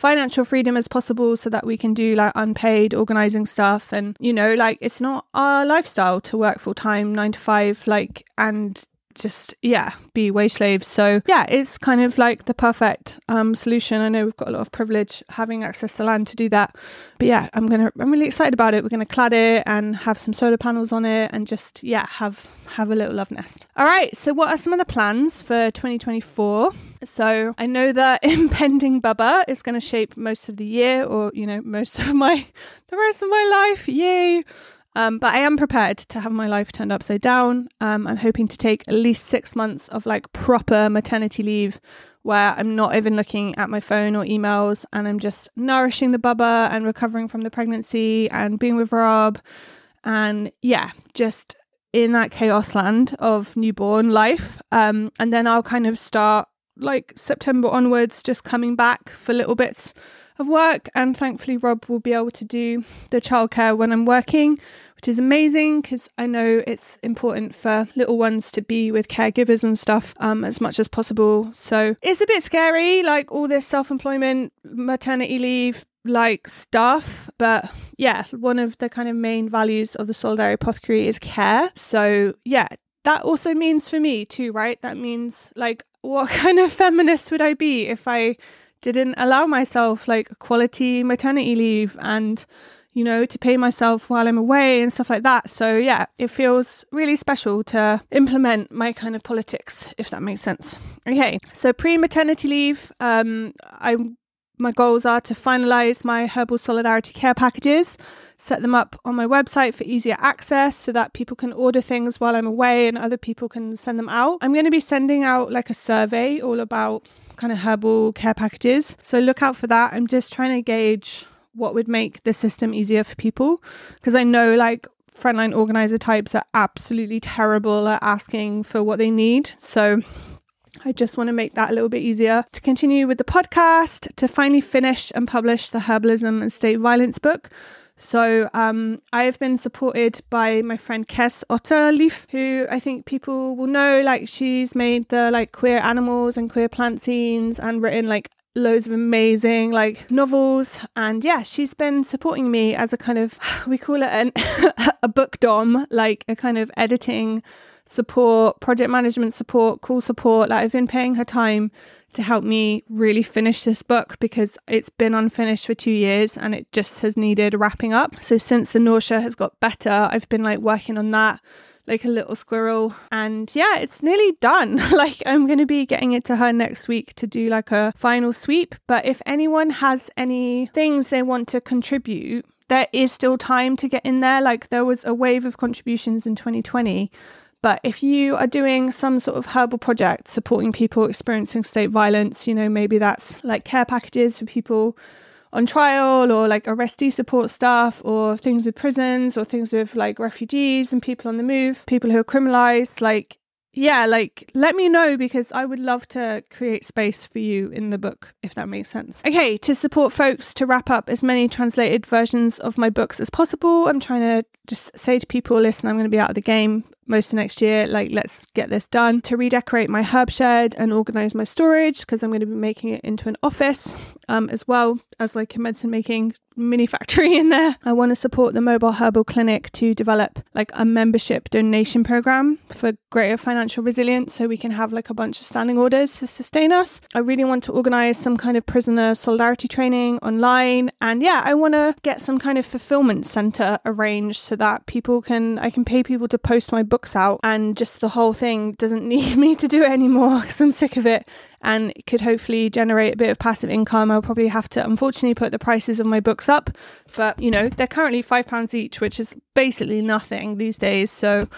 financial freedom as possible so that we can do like unpaid organizing stuff and you know like it's not our lifestyle to work full time 9 to 5 like and just yeah be wage slaves. So yeah it's kind of like the perfect um solution. I know we've got a lot of privilege having access to land to do that. But yeah i'm gonna i'm really excited about it. We're gonna clad it and have some solar panels on it and just yeah have have a little love nest. All right so what are some of the plans for 2024 so i know that impending bubba is going to shape most of the year or you know most of my the rest of my life. Yay um, but I am prepared to have my life turned upside down. Um, I'm hoping to take at least six months of like proper maternity leave where I'm not even looking at my phone or emails and I'm just nourishing the bubba and recovering from the pregnancy and being with Rob. And yeah, just in that chaos land of newborn life. Um, and then I'll kind of start like September onwards, just coming back for little bits of work. And thankfully, Rob will be able to do the childcare when I'm working, which is amazing because I know it's important for little ones to be with caregivers and stuff um, as much as possible. So it's a bit scary, like all this self employment, maternity leave, like stuff. But yeah, one of the kind of main values of the Solidarity Apothecary is care. So yeah, that also means for me too, right? That means like, what kind of feminist would I be if I didn't allow myself like quality maternity leave and you know to pay myself while I'm away and stuff like that. So yeah, it feels really special to implement my kind of politics if that makes sense. Okay, so pre-maternity leave, um, I my goals are to finalize my herbal solidarity care packages, set them up on my website for easier access so that people can order things while I'm away and other people can send them out. I'm going to be sending out like a survey all about kind of herbal care packages. So look out for that. I'm just trying to gauge what would make the system easier for people because I know like frontline organizer types are absolutely terrible at asking for what they need. So I just want to make that a little bit easier to continue with the podcast, to finally finish and publish the Herbalism and State Violence book. So um, I have been supported by my friend Kes Otter Lieffe, who I think people will know. Like she's made the like queer animals and queer plant scenes and written like loads of amazing like novels and yeah she's been supporting me as a kind of we call it an a book dom like a kind of editing support, project management support, call support. Like I've been paying her time to help me really finish this book because it's been unfinished for two years and it just has needed wrapping up. So since the nausea has got better, I've been like working on that like a little squirrel. And yeah, it's nearly done. like I'm going to be getting it to her next week to do like a final sweep. But if anyone has any things they want to contribute, there is still time to get in there. Like there was a wave of contributions in 2020 but if you are doing some sort of herbal project supporting people experiencing state violence, you know, maybe that's like care packages for people on trial or like arrestee support staff or things with prisons or things with like refugees and people on the move, people who are criminalized, like yeah, like let me know because I would love to create space for you in the book, if that makes sense. Okay, to support folks to wrap up as many translated versions of my books as possible, I'm trying to just say to people, listen, I'm going to be out of the game most of next year. Like, let's get this done. To redecorate my herb shed and organize my storage because I'm going to be making it into an office um, as well as like a medicine making mini factory in there. I want to support the mobile herbal clinic to develop like a membership donation program for greater financial resilience so we can have like a bunch of standing orders to sustain us. I really want to organize some kind of prisoner solidarity training online and yeah, I want to get some kind of fulfillment center arranged so that people can I can pay people to post my books out and just the whole thing doesn't need me to do it anymore because I'm sick of it and could hopefully generate a bit of passive income. I'll probably have to unfortunately put the prices of my books up, but you know, they're currently five pounds each, which is basically nothing these days. So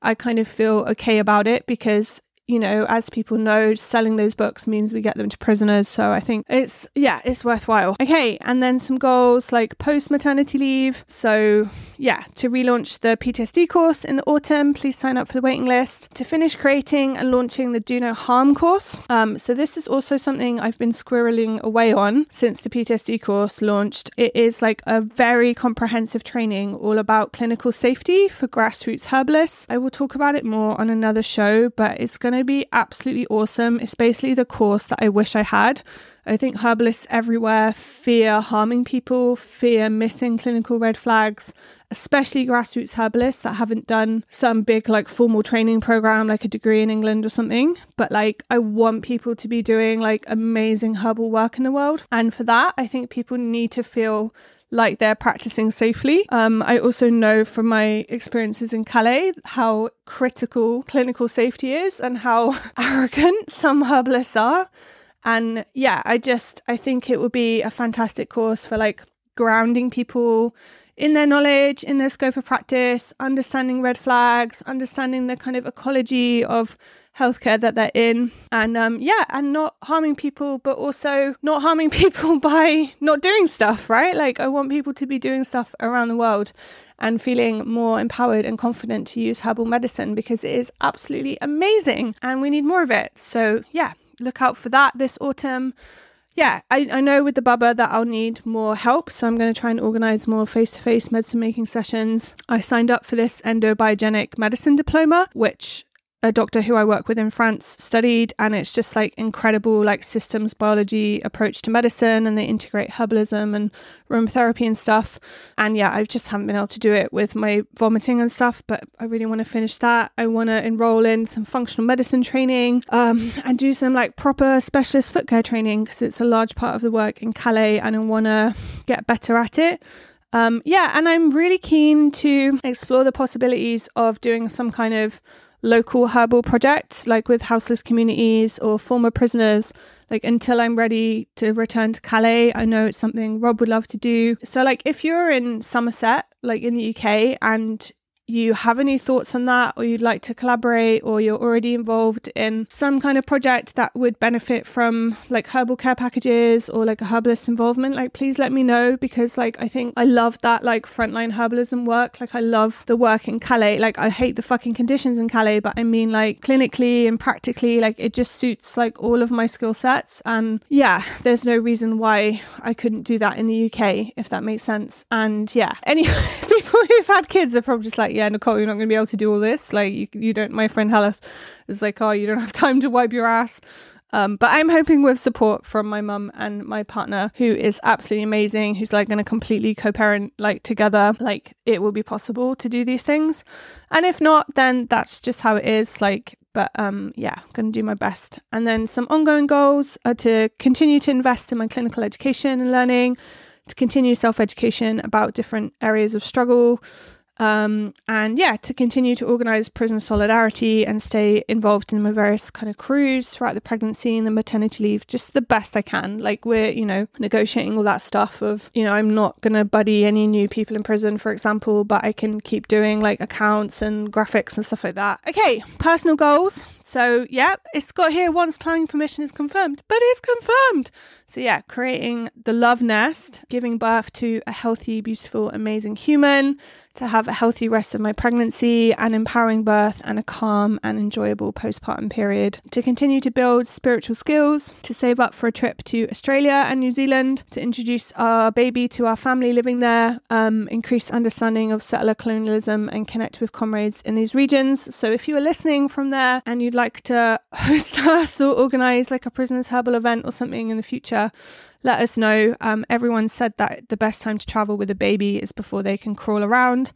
I kind of feel okay about it because you know, as people know, selling those books means we get them to prisoners. So I think it's, yeah, it's worthwhile. Okay. And then some goals like post maternity leave. So, yeah, to relaunch the PTSD course in the autumn, please sign up for the waiting list. To finish creating and launching the Do No Harm course. Um, so, this is also something I've been squirreling away on since the PTSD course launched. It is like a very comprehensive training all about clinical safety for grassroots herbalists. I will talk about it more on another show, but it's going to be absolutely awesome. It's basically the course that I wish I had. I think herbalists everywhere fear harming people, fear missing clinical red flags, especially grassroots herbalists that haven't done some big, like, formal training program, like a degree in England or something. But, like, I want people to be doing, like, amazing herbal work in the world. And for that, I think people need to feel like they're practicing safely. Um, I also know from my experiences in Calais how critical clinical safety is and how arrogant some herbalists are. And yeah, I just I think it would be a fantastic course for like grounding people in their knowledge, in their scope of practice, understanding red flags, understanding the kind of ecology of healthcare that they're in. And um yeah and not harming people but also not harming people by not doing stuff right? Like i want people to be doing stuff around the world and feeling more empowered and confident to use herbal medicine because it is absolutely amazing and we need more of it. So yeah look out for that this autumn. Yeah, I, I know with the Bubba that I'll need more help, so I'm going to try and organize more face to face medicine making sessions. I signed up for this endobiogenic medicine diploma, which a doctor who I work with in France studied, and it's just like incredible, like systems biology approach to medicine, and they integrate herbalism and aromatherapy and stuff. And yeah, I just haven't been able to do it with my vomiting and stuff, but I really want to finish that. I want to enroll in some functional medicine training um, and do some like proper specialist foot care training because it's a large part of the work in Calais, and I want to get better at it. Um, yeah, and I'm really keen to explore the possibilities of doing some kind of local herbal projects, like with houseless communities or former prisoners, like until I'm ready to return to Calais. I know it's something Rob would love to do. So, like, if you're in Somerset, like in the UK, and you have any thoughts on that, or you'd like to collaborate, or you're already involved in some kind of project that would benefit from like herbal care packages or like a herbalist involvement, like please let me know because like I think I love that like frontline herbalism work. Like I love the work in Calais. Like I hate the fucking conditions in Calais, but I mean like clinically and practically, like it just suits like all of my skill sets. And yeah, there's no reason why I couldn't do that in the UK, if that makes sense. And yeah, anyway, people who've had kids are probably just like, yeah, Nicole, you're not going to be able to do all this. Like, you, you don't, my friend Helen was like, oh, you don't have time to wipe your ass. Um, but I'm hoping with support from my mum and my partner, who is absolutely amazing, who's like going to completely co-parent like together, like it will be possible to do these things. And if not, then that's just how it is. Like but um, yeah, I'm going to do my best. And then some ongoing goals are to continue to invest in my clinical education and learning, to continue self education about different areas of struggle, um, and yeah, to continue to organize prison solidarity and stay involved in my various kind of crews throughout the pregnancy and the maternity leave, just the best I can. Like we're, you know, negotiating all that stuff of, you know, I'm not to buddy any new people in prison, for example, but I can keep doing like accounts and graphics and stuff like that. Okay, personal goals. So, yeah, it's got here once planning permission is confirmed, but it's confirmed. So, yeah, creating the love nest, giving birth to a healthy, beautiful, amazing human, to have a healthy rest of my pregnancy, an empowering birth, and a calm and enjoyable postpartum period, to continue to build spiritual skills, to save up for a trip to Australia and New Zealand, to introduce our baby to our family living there, um, increase understanding of settler colonialism, and connect with comrades in these regions. So, if you are listening from there and you'd like to host us or organize like a prisoners herbal event or something in the future, let us know. Um, everyone said that the best time to travel with a baby is before they can crawl around.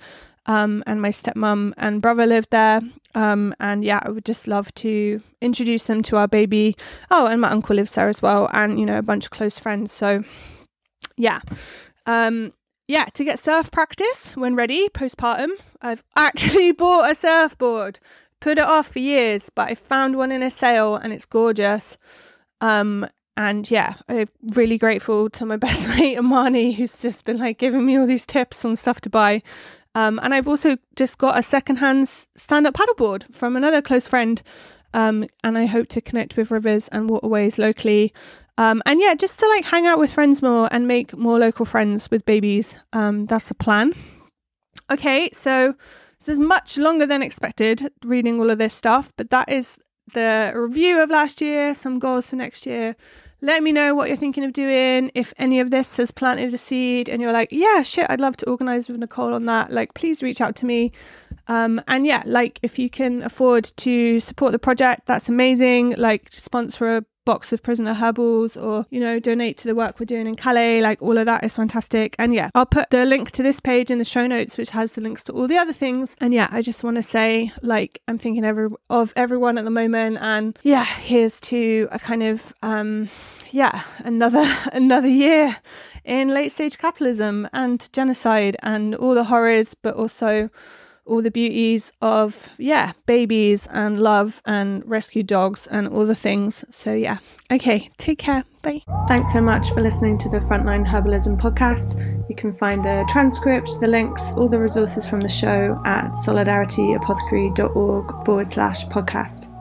Um, and my stepmom and brother lived there. Um, and yeah, I would just love to introduce them to our baby. Oh, and my uncle lives there as well, and you know, a bunch of close friends. So yeah. Um, yeah, to get surf practice when ready postpartum, I've actually bought a surfboard. Put it off for years, but I found one in a sale and it's gorgeous. Um, and yeah, I'm really grateful to my best mate Amani, who's just been like giving me all these tips on stuff to buy. Um, and I've also just got a secondhand stand-up paddleboard from another close friend. Um, and I hope to connect with rivers and waterways locally. Um, and yeah, just to like hang out with friends more and make more local friends with babies. Um, that's the plan. Okay, so this is much longer than expected reading all of this stuff, but that is the review of last year, some goals for next year, let me know what you're thinking of doing. If any of this has planted a seed and you're like, yeah, shit, I'd love to organize with Nicole on that, like, please reach out to me. Um, and yeah, like, if you can afford to support the project, that's amazing. Like, sponsor a box of prisoner herbals or you know donate to the work we're doing in calais like all of that is fantastic. And yeah i'll put the link to this page in the show notes which has the links to all the other things. And yeah i just want to say like i'm thinking every, of everyone at the moment. And yeah here's to a kind of um yeah another another year in late stage capitalism and genocide and all the horrors but also all the beauties of, yeah, babies and love and rescue dogs and all the things. So, yeah. Okay, take care. Bye. Thanks so much for listening to the Frontline Herbalism podcast. You can find the transcript, the links, all the resources from the show at solidarityapothecary.org forward slash podcast.